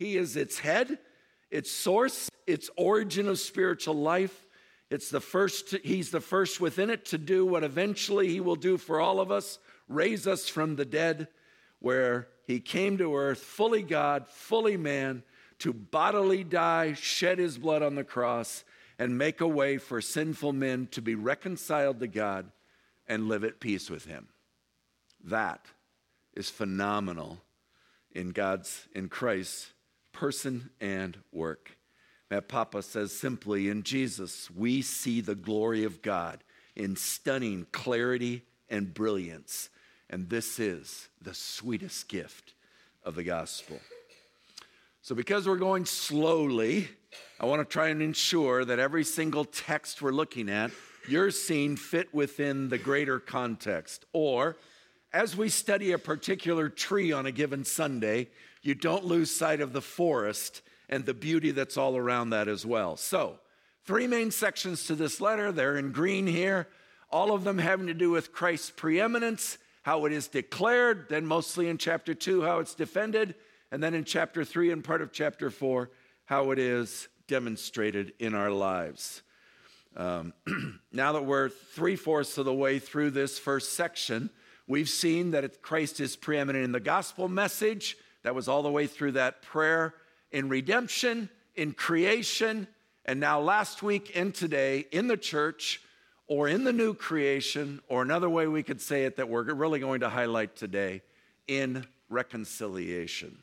He is its head, its source, its origin of spiritual life. It's the first, he's the first within it to do what eventually he will do for all of us raise us from the dead, where he came to earth fully God, fully man, to bodily die, shed his blood on the cross, and make a way for sinful men to be reconciled to God and live at peace with him. That is phenomenal in God's, in Christ's person and work. Matt Papa says simply, in Jesus, we see the glory of God in stunning clarity and brilliance. And this is the sweetest gift of the gospel. So, because we're going slowly, I want to try and ensure that every single text we're looking at, you're seeing fit within the greater context. Or, as we study a particular tree on a given Sunday, you don't lose sight of the forest and the beauty that's all around that as well. So, three main sections to this letter. They're in green here, all of them having to do with Christ's preeminence, how it is declared, then mostly in chapter two, how it's defended, and then in chapter three and part of chapter four, how it is demonstrated in our lives. Um, now that we're three fourths of the way through this first section, we've seen that Christ is preeminent in the gospel message. That was all the way through that prayer in redemption, in creation, and now last week and today in the church or in the new creation, or another way we could say it that we're really going to highlight today in reconciliation.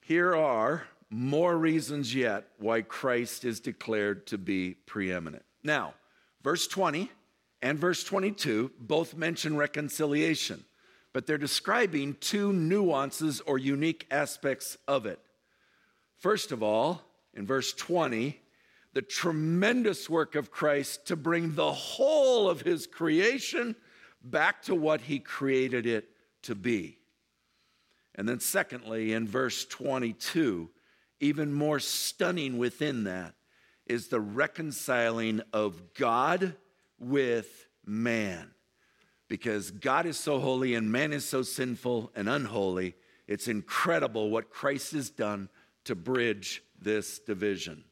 Here are more reasons yet why Christ is declared to be preeminent. Now, verse 20 and verse 22 both mention reconciliation but they're describing two nuances or unique aspects of it. First of all, in verse 20, the tremendous work of Christ to bring the whole of his creation back to what he created it to be. And then, secondly, in verse 22, even more stunning within that is the reconciling of God with man because God is so holy and man is so sinful and unholy. It's incredible what Christ has done to bridge this division.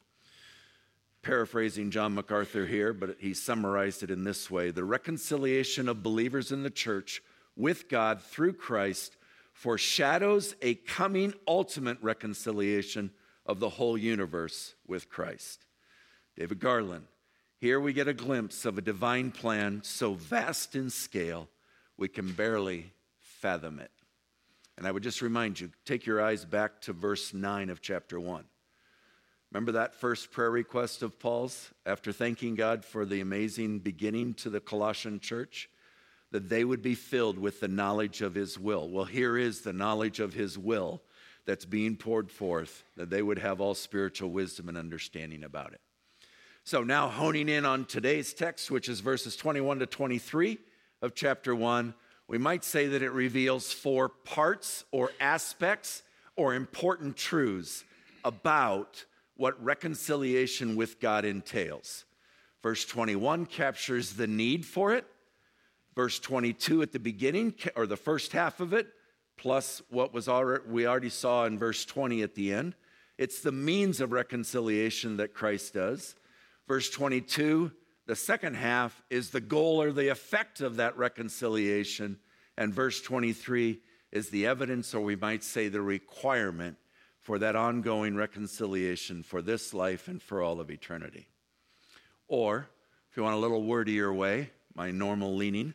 Paraphrasing John MacArthur here, but he summarized it in this way The reconciliation of believers in the church with God through Christ foreshadows a coming ultimate reconciliation of the whole universe with Christ. David Garland here we get a glimpse of a divine plan so vast in scale, we can barely fathom it. And I would just remind you take your eyes back to verse 9 of chapter 1. Remember that first prayer request of Paul's after thanking God for the amazing beginning to the Colossian church? That they would be filled with the knowledge of his will. Well, here is the knowledge of his will that's being poured forth, that they would have all spiritual wisdom and understanding about it. So, now honing in on today's text, which is verses 21 to 23 of chapter 1, we might say that it reveals four parts or aspects or important truths about what reconciliation with God entails. Verse 21 captures the need for it. Verse 22 at the beginning, or the first half of it, plus what was already, we already saw in verse 20 at the end. It's the means of reconciliation that Christ does. Verse 22, the second half is the goal or the effect of that reconciliation. And verse 23 is the evidence, or we might say the requirement for that ongoing reconciliation for this life and for all of eternity. Or, if you want a little wordier way, my normal leaning,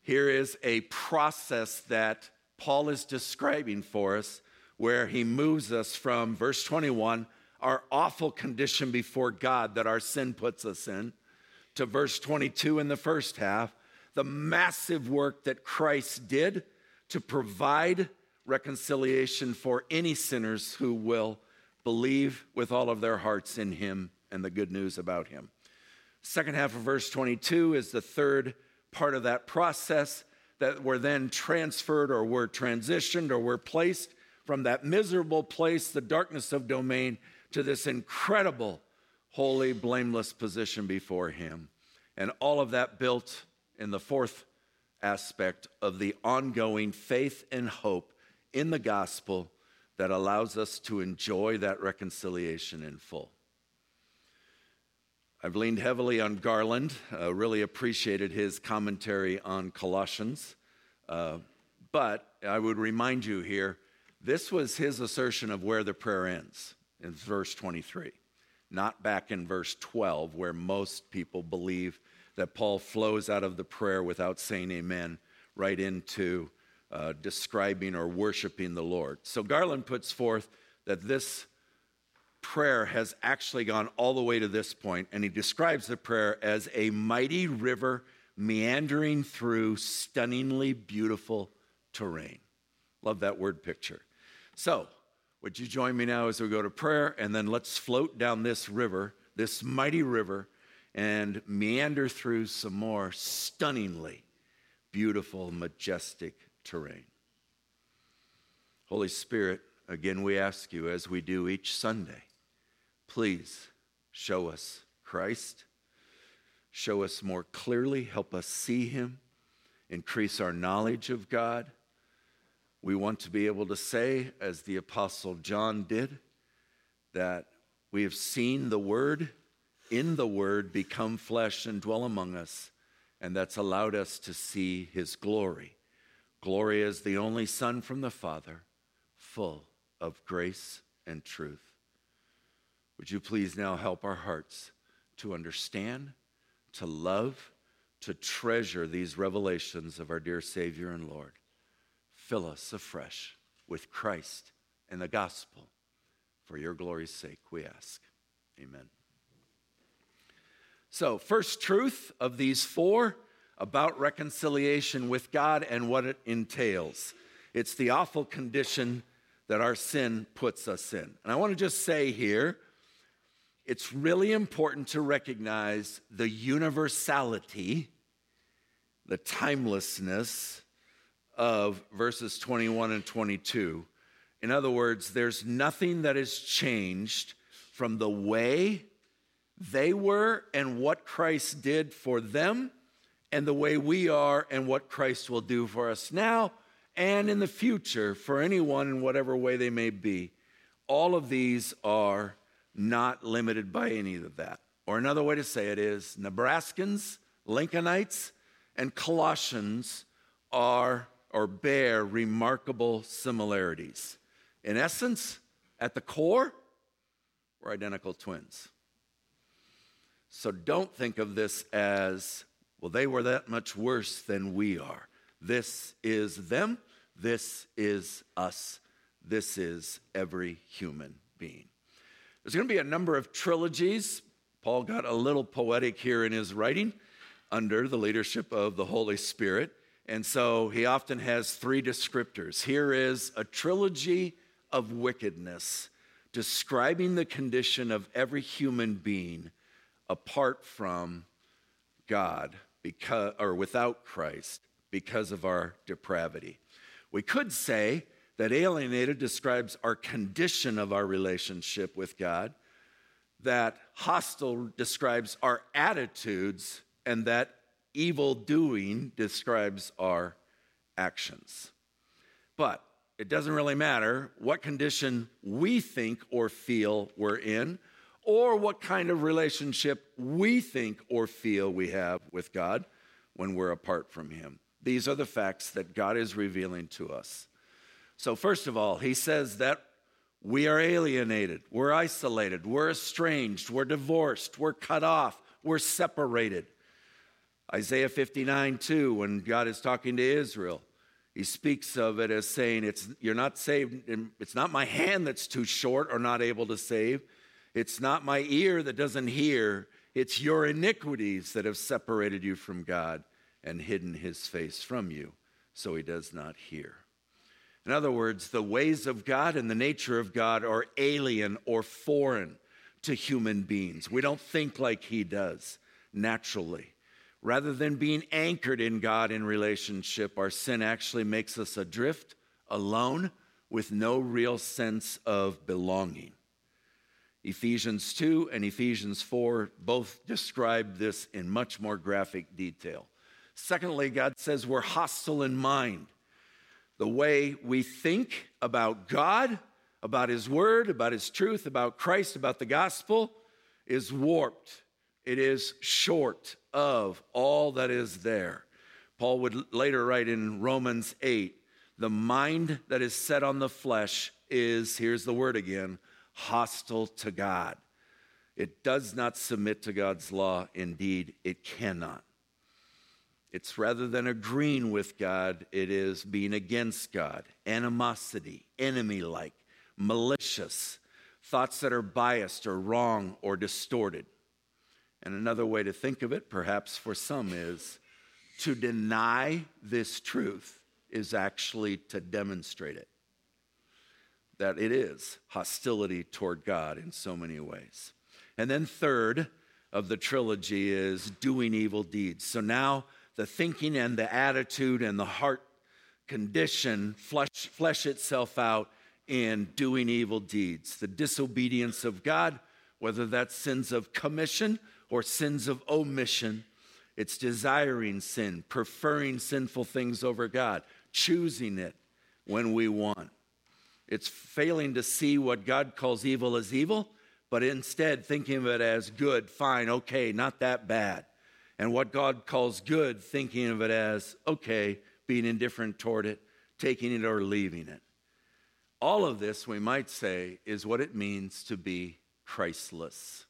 here is a process that Paul is describing for us where he moves us from verse 21 our awful condition before God that our sin puts us in, to verse 22 in the first half, the massive work that Christ did to provide reconciliation for any sinners who will believe with all of their hearts in Him and the good news about Him. Second half of verse 22 is the third part of that process that we're then transferred or we're transitioned or we're placed from that miserable place, the darkness of domain, to this incredible, holy, blameless position before Him. And all of that built in the fourth aspect of the ongoing faith and hope in the gospel that allows us to enjoy that reconciliation in full. I've leaned heavily on Garland, uh, really appreciated his commentary on Colossians. Uh, but I would remind you here this was his assertion of where the prayer ends in verse 23, not back in verse 12, where most people believe that Paul flows out of the prayer without saying amen right into uh, describing or worshiping the Lord. So Garland puts forth that this prayer has actually gone all the way to this point, and he describes the prayer as a mighty river meandering through stunningly beautiful terrain. Love that word picture. So, would you join me now as we go to prayer, and then let's float down this river, this mighty river, and meander through some more stunningly beautiful, majestic terrain. Holy Spirit, again, we ask you, as we do each Sunday, please show us Christ. Show us more clearly. Help us see him. Increase our knowledge of God. We want to be able to say, as the Apostle John did, that we have seen the Word in the Word become flesh and dwell among us, and that's allowed us to see His glory. Glory as the only Son from the Father, full of grace and truth. Would you please now help our hearts to understand, to love, to treasure these revelations of our dear Savior and Lord? Fill us afresh with Christ and the gospel. For your glory's sake, we ask. Amen. So, first truth of these four about reconciliation with God and what it entails. It's the awful condition that our sin puts us in. And I want to just say here, it's really important to recognize the universality, the timelessness of verses 21 and 22. In other words, there's nothing that has changed from the way they were and what Christ did for them and the way we are and what Christ will do for us now and in the future for anyone in whatever way they may be. All of these are not limited by any of that. Or another way to say it is Nebraskans, Lincolnites, and Colossians are or bear remarkable similarities. In essence, at the core, we're identical twins. So don't think of this as well, they were that much worse than we are. This is them. This is us. This is every human being. There's going to be a number of trilogies. Paul got a little poetic here in his writing under the leadership of the Holy Spirit. And so he often has three descriptors. Here is a trilogy of wickedness describing the condition of every human being apart from God because, or without Christ because of our depravity. We could say that alienated describes our condition of our relationship with God, that hostile describes our attitudes, and that evil doing describes our actions. But it doesn't really matter what condition we think or feel we're in or what kind of relationship we think or feel we have with God when we're apart from Him. These are the facts that God is revealing to us. So, first of all, He says that we are alienated, we're isolated, we're estranged, we're divorced, we're cut off, we're separated. Isaiah 59 2, when God is talking to Israel, he speaks of it as saying, it's, You're not saved, it's not my hand that's too short or not able to save. It's not my ear that doesn't hear, it's your iniquities that have separated you from God and hidden his face from you, so he does not hear. In other words, the ways of God and the nature of God are alien or foreign to human beings. We don't think like he does naturally. Rather than being anchored in God in relationship, our sin actually makes us adrift, alone, with no real sense of belonging. Ephesians 2 and Ephesians 4 both describe this in much more graphic detail. Secondly, God says we're hostile in mind. The way we think about God, about his word, about his truth, about Christ, about the gospel is warped. It is short of all that is there. Paul would later write in Romans 8 the mind that is set on the flesh is, here's the word again, hostile to God. It does not submit to God's law. Indeed, it cannot. It's rather than agreeing with God, it is being against God, animosity, enemy like, malicious, thoughts that are biased or wrong or distorted. And another way to think of it, perhaps for some, is to deny this truth is actually to demonstrate it. That it is hostility toward God in so many ways. And then, third of the trilogy is doing evil deeds. So now the thinking and the attitude and the heart condition flesh, flesh itself out in doing evil deeds. The disobedience of God, whether that's sins of commission or sins of omission, it's desiring sin, preferring sinful things over God, choosing it when we want. It's failing to see what God calls evil as evil, but instead thinking of it as good, fine, okay, not that bad and what God calls good, thinking of it as okay, being indifferent toward it, taking it or leaving it. All of this, we might say, is what it means to be Christless.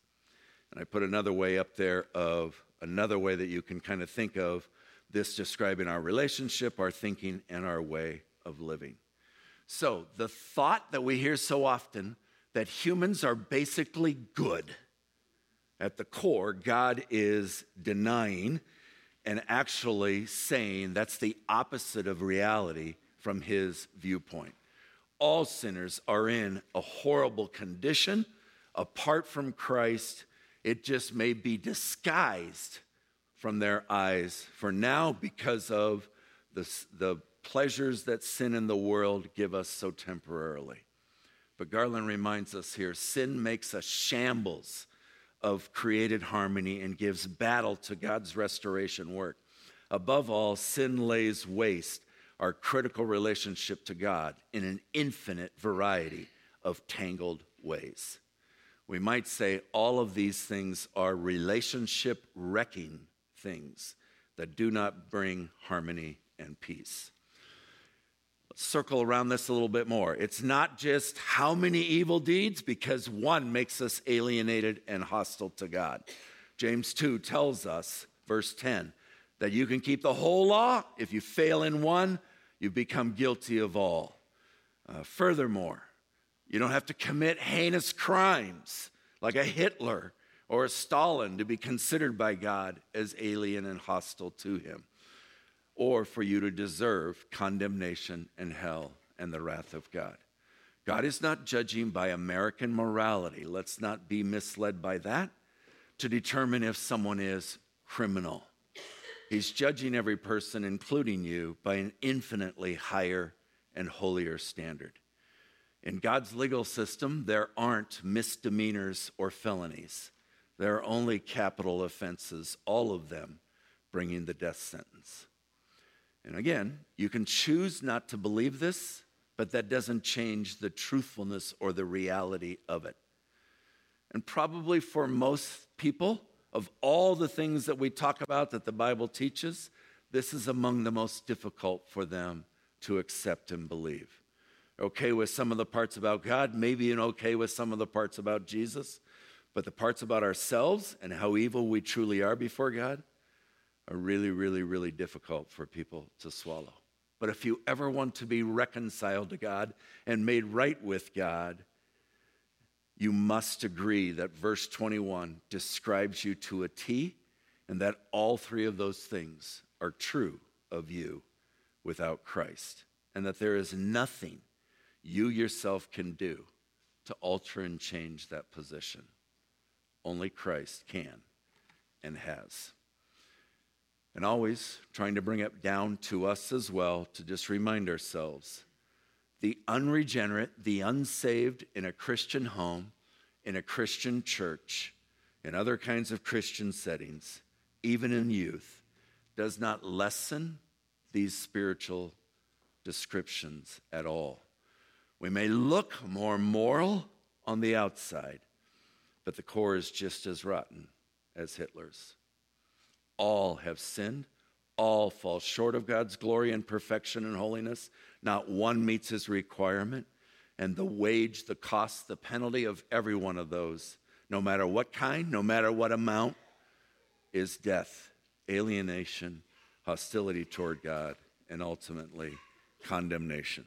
And I put another way up there of another way that you can kind of think of this describing our relationship, our thinking, and our way of living. So, the thought that we hear so often that humans are basically good at the core, God is denying and actually saying that's the opposite of reality from his viewpoint. All sinners are in a horrible condition apart from Christ. It just may be disguised from their eyes for now because of the, the pleasures that sin in the world give us so temporarily. But Garland reminds us here sin makes a shambles of created harmony and gives battle to God's restoration work. Above all, sin lays waste our critical relationship to God in an infinite variety of tangled ways. We might say all of these things are relationship wrecking things that do not bring harmony and peace Let's circle around this a little bit more. It's not just how many evil deeds, because one makes us alienated and hostile to God. James 2 tells us, verse 10, that you can keep the whole law. If you fail in one, you become guilty of all. Uh, furthermore, you don't have to commit heinous crimes like a Hitler or a Stalin to be considered by God as alien and hostile to him or for you to deserve condemnation and hell and the wrath of God. God is not judging by American morality. Let's not be misled by that to determine if someone is criminal. He's judging every person, including you, by an infinitely higher and holier standard. In God's legal system, there aren't misdemeanors or felonies. There are only capital offenses, all of them bringing the death sentence. And again, you can choose not to believe this, but that doesn't change the truthfulness or the reality of it. And probably for most people, of all the things that we talk about that the Bible teaches, this is among the most difficult for them to accept and believe. Okay with some of the parts about God, maybe an okay with some of the parts about Jesus, but the parts about ourselves and how evil we truly are before God, are really, really, really difficult for people to swallow. But if you ever want to be reconciled to God and made right with God, you must agree that verse 21 describes you to a T and that all three of those things are true of you without Christ, and that there is nothing you yourself can do to alter and change that position. Only Christ can and has and always trying to bring it down to us as well to just remind ourselves the unregenerate, the unsaved in a Christian home, in a Christian church, in other kinds of Christian settings, even in youth, does not lessen these spiritual descriptions at all. We may look more moral on the outside, but the core is just as rotten as Hitler's. All have sinned. All fall short of God's glory and perfection and holiness. Not one meets his requirement. And the wage, the cost, the penalty of every one of those, no matter what kind, no matter what amount, is death, alienation, hostility toward God, and ultimately condemnation.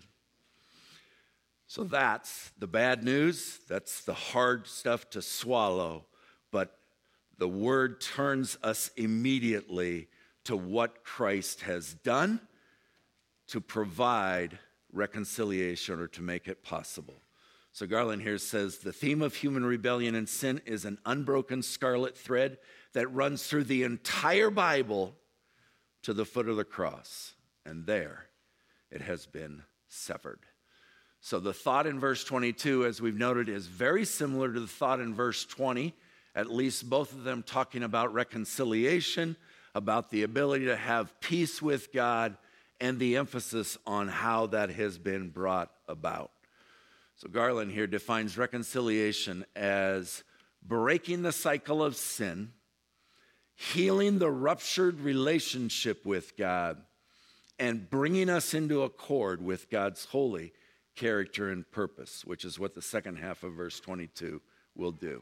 So that's the bad news. That's the hard stuff to swallow. But the word turns us immediately to what Christ has done to provide reconciliation or to make it possible. So Garland here says the theme of human rebellion and sin is an unbroken scarlet thread that runs through the entire Bible to the foot of the cross. And there it has been severed. So the thought in verse 22, as we've noted, is very similar to the thought in verse 20, at least both of them talking about reconciliation, about the ability to have peace with God, and the emphasis on how that has been brought about. So Garland here defines reconciliation as breaking the cycle of sin, healing the ruptured relationship with God, and bringing us into accord with God's holy character, and purpose, which is what the second half of verse 22 will do.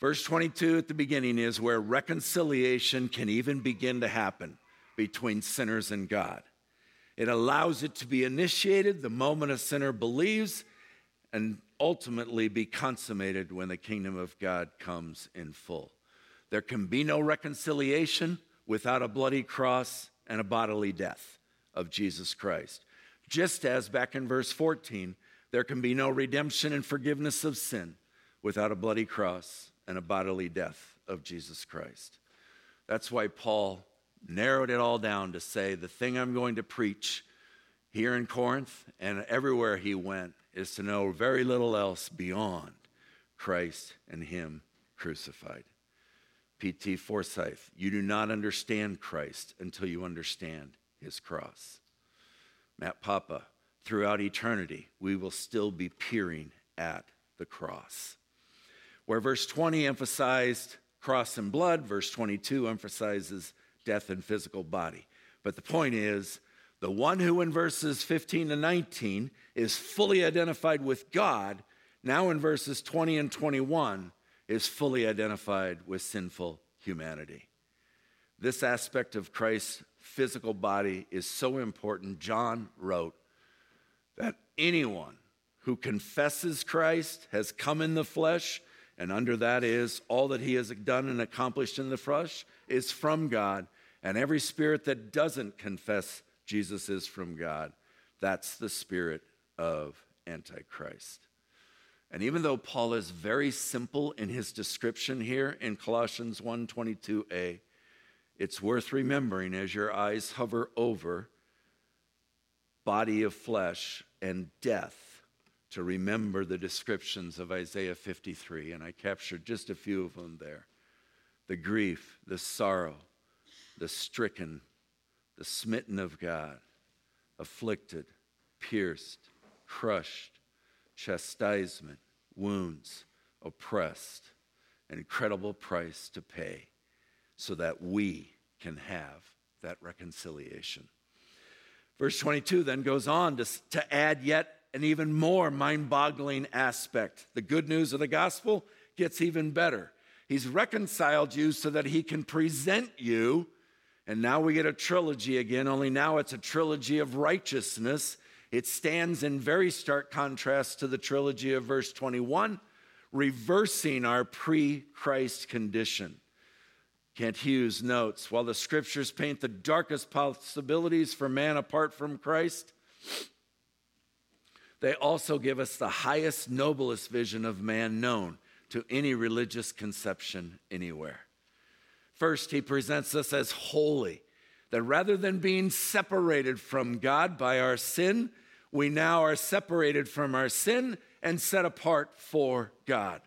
Verse 22 at the beginning is where reconciliation can even begin to happen between sinners and God. It allows it to be initiated the moment a sinner believes and ultimately be consummated when the kingdom of God comes in full. There can be no reconciliation without a bloody cross and a bodily death of Jesus Christ. Just as back in verse 14, there can be no redemption and forgiveness of sin without a bloody cross and a bodily death of Jesus Christ. That's why Paul narrowed it all down to say the thing I'm going to preach here in Corinth and everywhere he went is to know very little else beyond Christ and Him crucified. P.T. Forsyth, you do not understand Christ until you understand His cross. Matt Papa, throughout eternity, we will still be peering at the cross. Where verse 20 emphasized cross and blood, verse 22 emphasizes death and physical body. But the point is, the one who in verses 15 to 19 is fully identified with God, now in verses 20 and 21 is fully identified with sinful humanity. This aspect of Christ's physical body is so important. John wrote that anyone who confesses Christ has come in the flesh, and under that is all that he has done and accomplished in the flesh is from God. And every spirit that doesn't confess Jesus is from God, that's the spirit of Antichrist. And even though Paul is very simple in his description here in Colossians 1:22a, it's worth remembering as your eyes hover over body of flesh and death to remember the descriptions of Isaiah 53. And I captured just a few of them there the grief, the sorrow, the stricken, the smitten of God, afflicted, pierced, crushed, chastisement, wounds, oppressed, an incredible price to pay so that we can have that reconciliation. Verse 22 then goes on to, to add yet an even more mind boggling aspect. The good news of the gospel gets even better. He's reconciled you so that he can present you. And now we get a trilogy again, only now it's a trilogy of righteousness. It stands in very stark contrast to the trilogy of verse 21, reversing our pre Christ condition. Kent Hughes notes while the scriptures paint the darkest possibilities for man apart from Christ, they also give us the highest, noblest vision of man known to any religious conception anywhere. First, he presents us as holy, that rather than being separated from God by our sin, we now are separated from our sin and set apart for God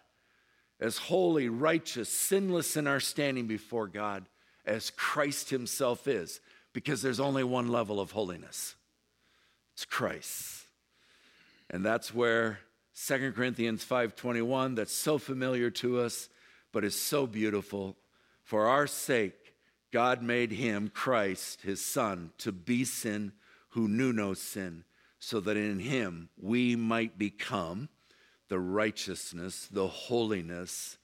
as holy, righteous, sinless in our standing before God as Christ Himself is, because there's only one level of holiness it's Christ. And that's where 2 Corinthians 5:21 that's so familiar to us but is so beautiful for our sake God made him Christ his son to be sin who knew no sin so that in him we might become the righteousness the holiness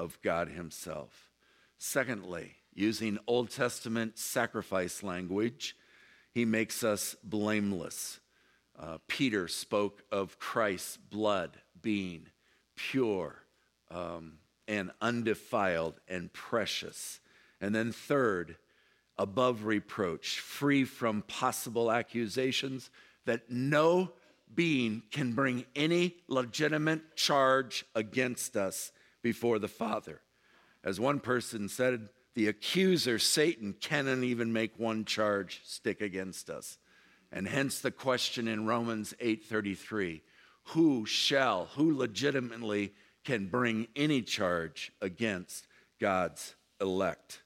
of God himself secondly using Old Testament sacrifice language he makes us blameless uh, Peter spoke of Christ's blood being pure um, and undefiled and precious. And then, third, above reproach, free from possible accusations, that no being can bring any legitimate charge against us before the Father. As one person said, the accuser, Satan, cannot even make one charge stick against us. And hence the question in Romans 8:33, who shall, who legitimately can bring any charge against God's elect?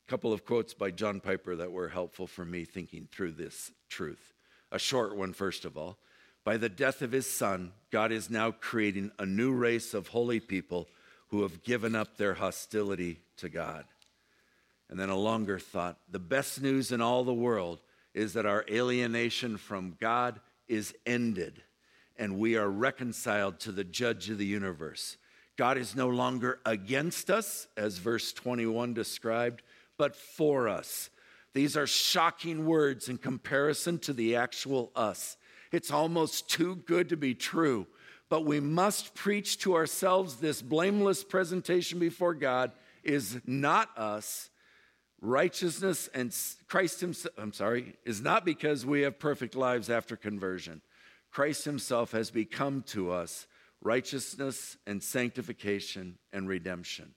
A couple of quotes by John Piper that were helpful for me thinking through this truth. A short one, first of all. By the death of his son, God is now creating a new race of holy people who have given up their hostility to God. And then a longer thought the best news in all the world is that our alienation from God is ended and we are reconciled to the judge of the universe. God is no longer against us, as verse 21 described, but for us. These are shocking words in comparison to the actual us. It's almost too good to be true, but we must preach to ourselves this blameless presentation before God is not us, righteousness and Christ himself, I'm sorry, is not because we have perfect lives after conversion. Christ himself has become to us righteousness and sanctification and redemption.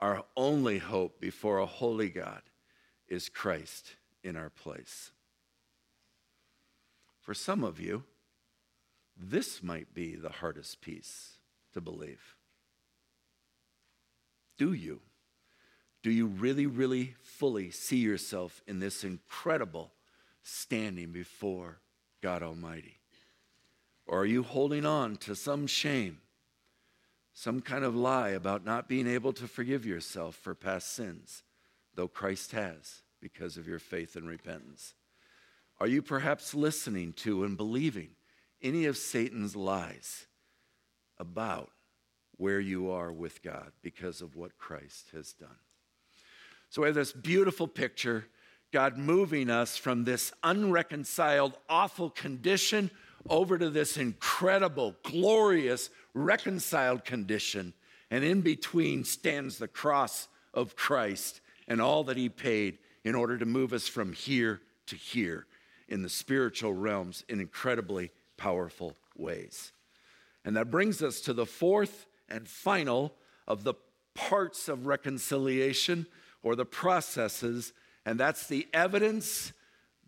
Our only hope before a holy God is Christ in our place. For some of you, this might be the hardest piece to believe. Do you? Do you really, really fully see yourself in this incredible standing before God Almighty? Or are you holding on to some shame, some kind of lie about not being able to forgive yourself for past sins, though Christ has because of your faith and repentance? Are you perhaps listening to and believing any of Satan's lies about where you are with God because of what Christ has done? So we have this beautiful picture God moving us from this unreconciled, awful condition over to this incredible, glorious, reconciled condition. And in between stands the cross of Christ and all that he paid in order to move us from here to here in the spiritual realms in incredibly powerful ways. And that brings us to the fourth and final of the parts of reconciliation or the processes, and that's the evidence,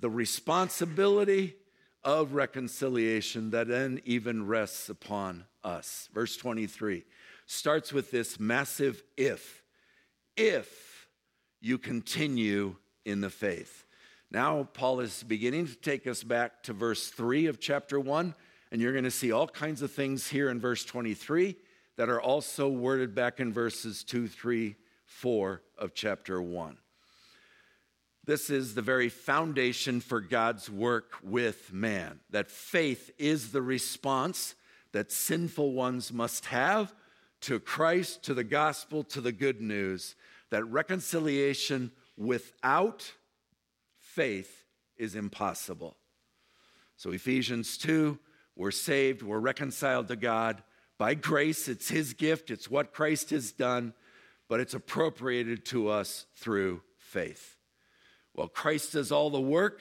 the responsibility of reconciliation that then even rests upon us. Verse 23 starts with this massive if. If you continue in the faith. Now, Paul is beginning to take us back to verse 3 of chapter 1, and you're going to see all kinds of things here in verse 23 that are also worded back in verses 2, 3, 4 of chapter 1. This is the very foundation for God's work with man. That faith is the response that sinful ones must have to Christ, to the gospel, to the good news. That reconciliation without faith is impossible. So, Ephesians 2, we're saved, we're reconciled to God by grace. It's His gift, it's what Christ has done but it's appropriated to us through faith. Well, Christ does all the work,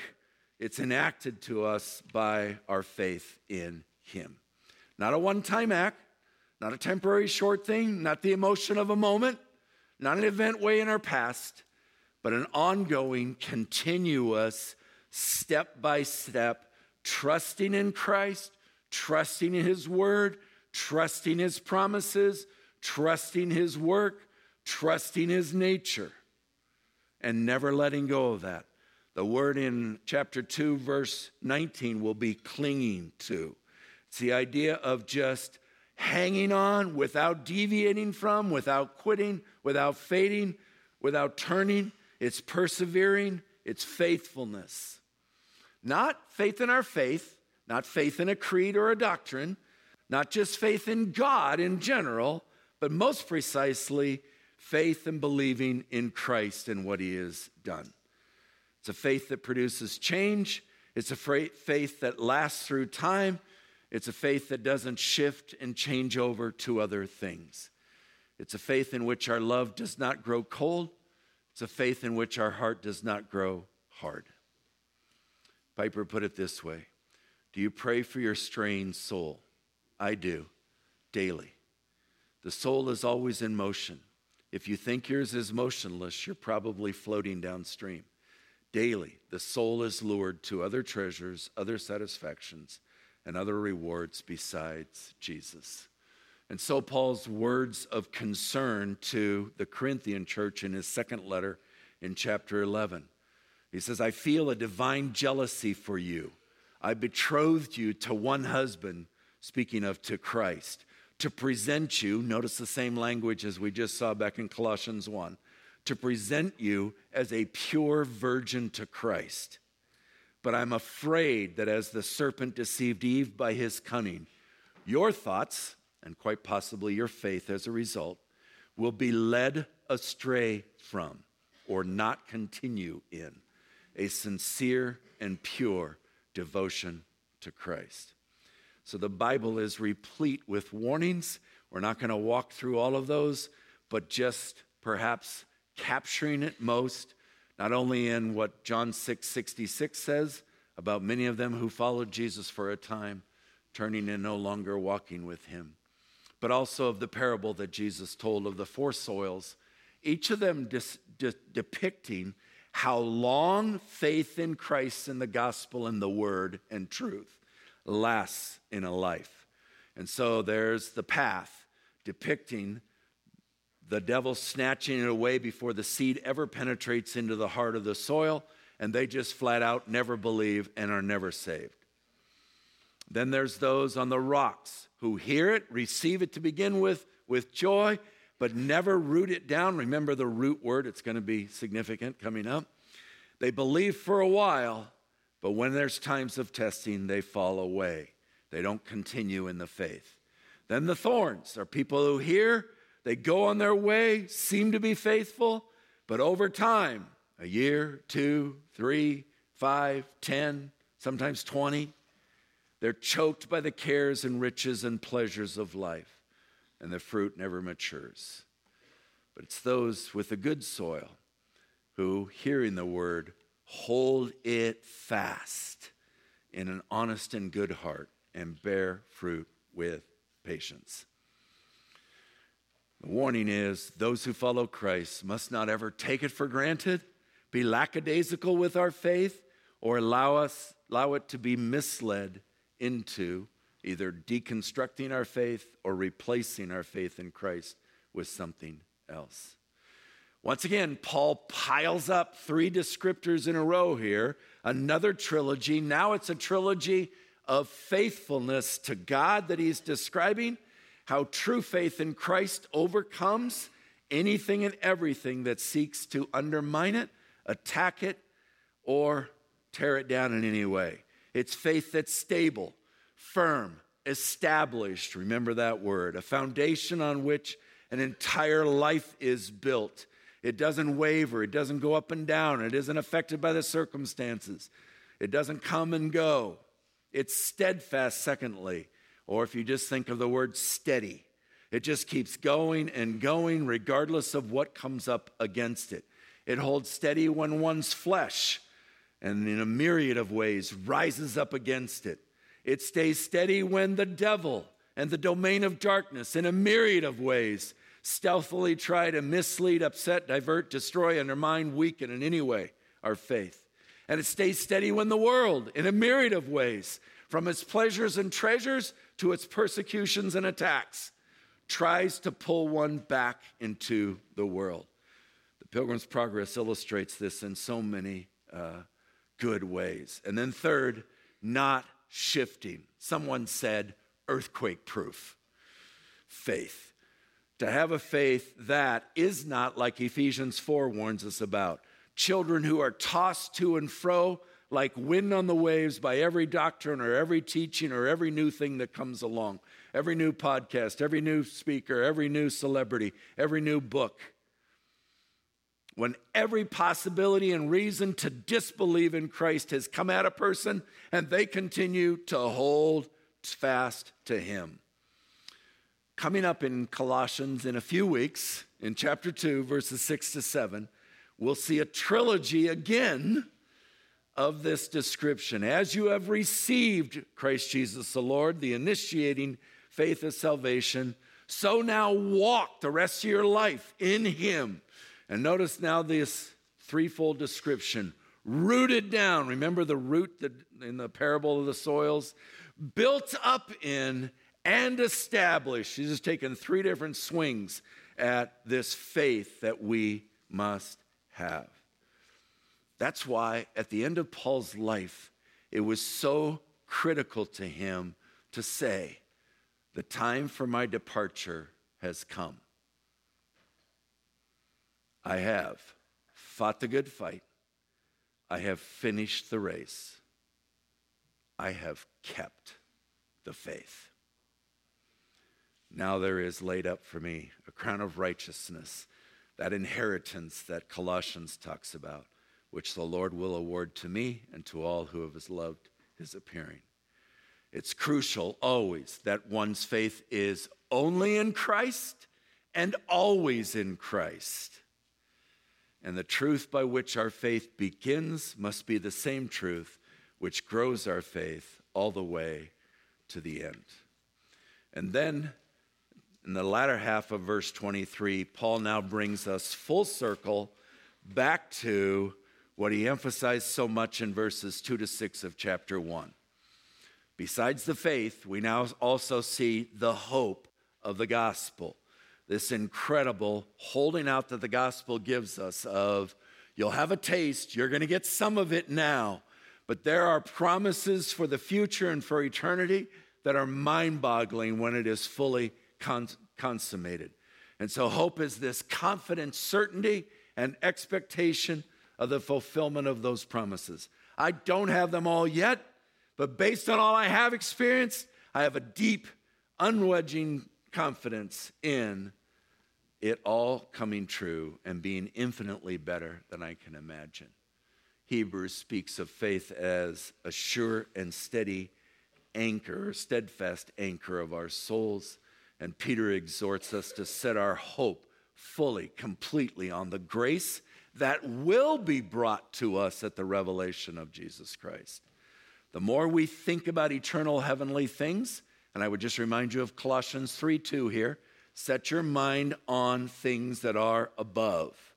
it's enacted to us by our faith in Him. Not a one time act, not a temporary short thing, not the emotion of a moment, not an event way in our past, but an ongoing, continuous, step by step, trusting in Christ, trusting in His Word, trusting His promises, trusting His work, trusting his nature and never letting go of that. The word in chapter 2, verse 19 will be clinging to. It's the idea of just hanging on without deviating from, without quitting, without fading, without turning. It's persevering, it's faithfulness. Not faith in our faith, not faith in a creed or a doctrine, not just faith in God in general, but most precisely, faith in believing in Christ and what he has done. It's a faith that produces change. It's a faith that lasts through time. It's a faith that doesn't shift and change over to other things. It's a faith in which our love does not grow cold. It's a faith in which our heart does not grow hard. Piper put it this way Do you pray for your strained soul? I do, daily. The soul is always in motion. If you think yours is motionless, you're probably floating downstream. Daily, the soul is lured to other treasures, other satisfactions, and other rewards besides Jesus. And so, Paul's words of concern to the Corinthian church in his second letter in chapter 11. He says, I feel a divine jealousy for you. I betrothed you to one husband, speaking of to Christ, to present you, notice the same language as we just saw back in Colossians 1, to present you as a pure virgin to Christ. But I'm afraid that as the serpent deceived Eve by his cunning, your thoughts, and quite possibly your faith as a result, will be led astray from or not continue in a sincere and pure devotion to Christ. So the Bible is replete with warnings. We're not going to walk through all of those, but just perhaps capturing it most, not only in what John 6 66 says about many of them who followed Jesus for a time, turning and no longer walking with him but also of the parable that Jesus told of the four soils, each of them dis- de- depicting how long faith in Christ and the gospel and the word and truth lasts in a life. And so there's the path depicting the devil snatching it away before the seed ever penetrates into the heart of the soil, and they just flat out never believe and are never saved. Then there's those on the rocks who hear it, receive it to begin with, with joy, but never root it down. Remember the root word, it's going to be significant coming up. They believe for a while, but when there's times of testing, they fall away. They don't continue in the faith. Then the thorns are people who hear, they go on their way, seem to be faithful, but over time, a year, two, three, five, ten, sometimes 20, they're choked by the cares and riches and pleasures of life, and the fruit never matures. But it's those with a good soil who, hearing the word, hold it fast in an honest and good heart and bear fruit with patience. Warning is those who follow Christ must not ever take it for granted, be lackadaisical with our faith, or allow us allow it to be misled into either deconstructing our faith or replacing our faith in Christ with something else. Once again, Paul piles up three descriptors in a row here, another trilogy. Now it's a trilogy of faithfulness to God that he's describing, how true faith in Christ overcomes anything and everything that seeks to undermine it, attack it, or tear it down in any way. It's faith that's stable, firm, established. Remember that word. A foundation on which an entire life is built. It doesn't waver, it doesn't go up and down, it isn't affected by the circumstances, it doesn't come and go. It's steadfast, secondly, or if you just think of the word steady, it just keeps going and going regardless of what comes up against it. It holds steady when one's flesh and in a myriad of ways rises up against it. It stays steady when the devil and the domain of darkness, in a myriad of ways, stealthily try to mislead, upset, divert, destroy, undermine, weaken in any way our faith. And it stays steady when the world, in a myriad of ways, from its pleasures and treasures to its persecutions and attacks, tries to pull one back into the world. The Pilgrim's Progress illustrates this in so many uh, good ways. And then, third, not shifting. Someone said earthquake proof faith. To have a faith that is not like Ephesians 4 warns us about. Children who are tossed to and fro like wind on the waves by every doctrine or every teaching or every new thing that comes along, every new podcast, every new speaker, every new celebrity, every new book. When every possibility and reason to disbelieve in Christ has come at a person and they continue to hold fast to Him. Coming up in Colossians in a few weeks, in chapter 2, verses 6 to 7, we'll see a trilogy again of this description. As you have received Christ Jesus the Lord, the initiating faith of salvation, so now walk the rest of your life in Him. And notice now this threefold description rooted down. Remember the root in the parable of the soils? Built up in and established. He's just taken three different swings at this faith that we must have. That's why at the end of Paul's life, it was so critical to him to say, The time for my departure has come. I have fought the good fight. I have finished the race. I have kept the faith. Now there is laid up for me a crown of righteousness, that inheritance that Colossians talks about which the Lord will award to me and to all who have loved his appearing. It's crucial always that one's faith is only in Christ and always in Christ. And the truth by which our faith begins must be the same truth which grows our faith all the way to the end. And then in the latter half of verse 23, Paul now brings us full circle back to what he emphasized so much in verses 2 to 6 of chapter 1. Besides the faith, we now also see the hope of the gospel. This incredible holding out that the gospel gives us of you'll have a taste, you're going to get some of it now, but there are promises for the future and for eternity that are mind boggling when it is fully cons- consummated. And so, hope is this confident certainty and expectation of the fulfillment of those promises. I don't have them all yet, but based on all I have experienced, I have a deep, unwedging confidence in it all coming true and being infinitely better than I can imagine. Hebrews speaks of faith as a sure and steady anchor, steadfast anchor of our souls. And Peter exhorts us to set our hope fully, completely on the grace that will be brought to us at the revelation of Jesus Christ. The more we think about eternal heavenly things, and I would just remind you of Colossians 3 2 here set your mind on things that are above.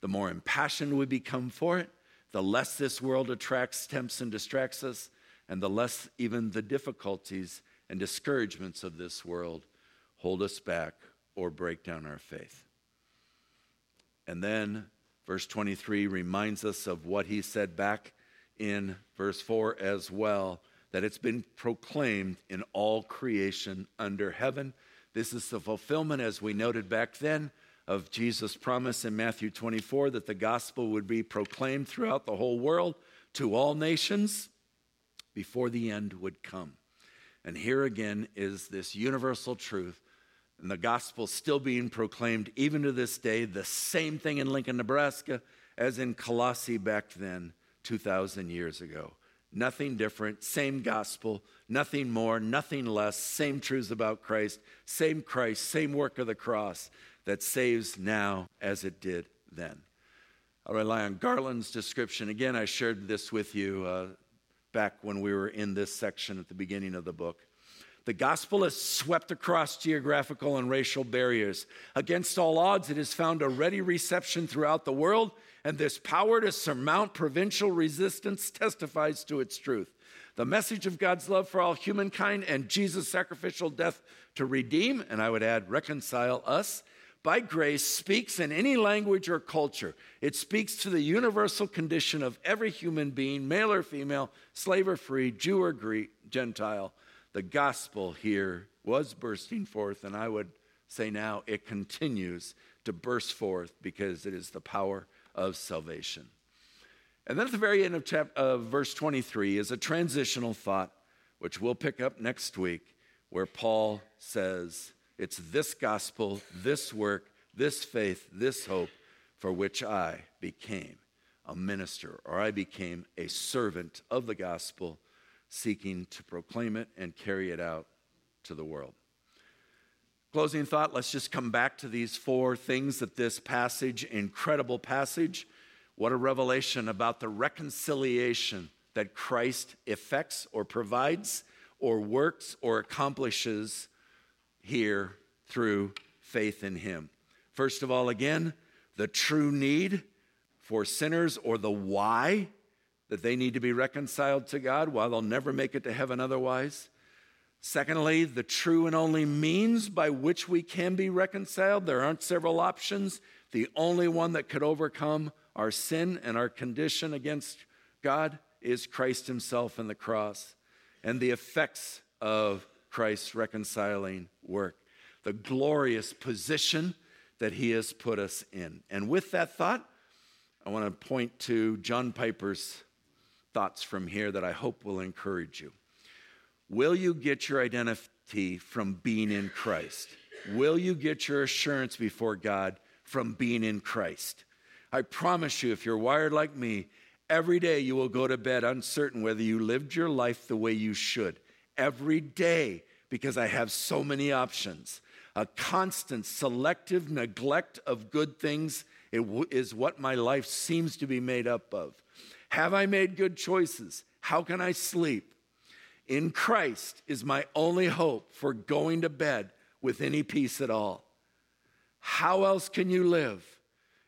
The more impassioned we become for it, the less this world attracts, tempts, and distracts us, and the less even the difficulties and discouragements of this world hold us back or break down our faith. And then Verse 23 reminds us of what he said back in verse 4 as well that it's been proclaimed in all creation under heaven. This is the fulfillment, as we noted back then, of Jesus' promise in Matthew 24 that the gospel would be proclaimed throughout the whole world to all nations before the end would come. And here again is this universal truth and the gospel still being proclaimed even to this day, the same thing in Lincoln, Nebraska as in Colossae back then, 2,000 years ago. Nothing different, same gospel, nothing more, nothing less, same truths about Christ, same Christ, same work of the cross that saves now as it did then. I'll rely on Garland's description. Again, I shared this with you uh, back when we were in this section at the beginning of the book. The gospel has swept across geographical and racial barriers. Against all odds, it has found a ready reception throughout the world, and this power to surmount provincial resistance testifies to its truth. The message of God's love for all humankind and Jesus' sacrificial death to redeem, and I would add, reconcile us, by grace speaks in any language or culture. It speaks to the universal condition of every human being, male or female, slave or free, Jew or Greek, Gentile. The gospel here was bursting forth, and I would say now it continues to burst forth because it is the power of salvation. And then at the very end of, chapter, of verse 23 is a transitional thought, which we'll pick up next week, where Paul says, It's this gospel, this work, this faith, this hope for which I became a minister, or I became a servant of the gospel, seeking to proclaim it and carry it out to the world. Closing thought, let's just come back to these four things that this passage, incredible passage, what a revelation about the reconciliation that Christ effects or provides or works or accomplishes here through faith in Him. First of all, again, the true need for sinners or the why that they need to be reconciled to God while they'll never make it to heaven otherwise. Secondly, the true and only means by which we can be reconciled. There aren't several options. The only one that could overcome our sin and our condition against God is Christ Himself and the cross and the effects of Christ's reconciling work, the glorious position that He has put us in. And with that thought, I want to point to John Piper's thoughts from here that I hope will encourage you. Will you get your identity from being in Christ? Will you get your assurance before God from being in Christ? I promise you, if you're wired like me, every day you will go to bed uncertain whether you lived your life the way you should. Every day, because I have so many options. A constant selective neglect of good things is what my life seems to be made up of. Have I made good choices? How can I sleep? in Christ is my only hope for going to bed with any peace at all. How else can you live?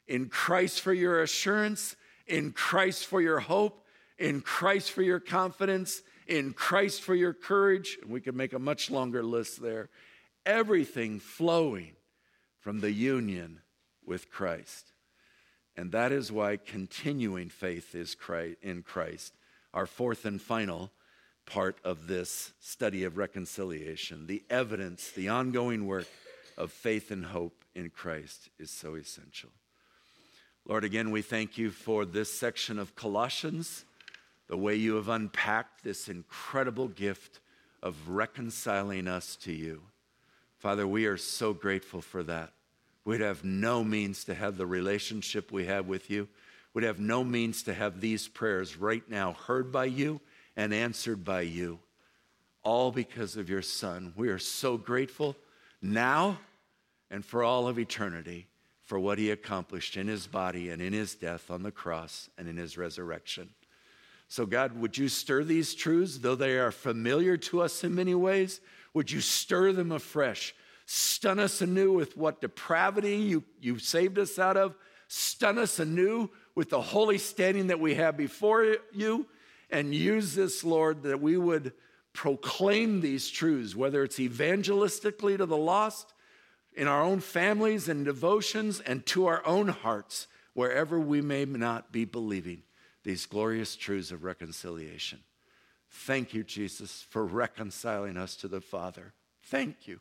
In Christ for your assurance, in Christ for your hope, in Christ for your confidence, in Christ for your courage. And we could make a much longer list there. Everything flowing from the union with Christ. And that is why continuing faith is in Christ. Our fourth and final part of this study of reconciliation. The evidence, the ongoing work of faith and hope in Christ is so essential. Lord, again, we thank you for this section of Colossians, the way you have unpacked this incredible gift of reconciling us to you. Father, we are so grateful for that. We'd have no means to have the relationship we have with you. We'd have no means to have these prayers right now heard by you and answered by you, all because of your Son. We are so grateful now and for all of eternity for what he accomplished in his body and in his death on the cross and in his resurrection. So, God, would you stir these truths, though they are familiar to us in many ways? Would you stir them afresh? Stun us anew with what depravity you, you saved us out of. Stun us anew with the holy standing that we have before you and use this, Lord, that we would proclaim these truths, whether it's evangelistically to the lost, in our own families and devotions, and to our own hearts, wherever we may not be believing these glorious truths of reconciliation. Thank you, Jesus, for reconciling us to the Father. Thank you,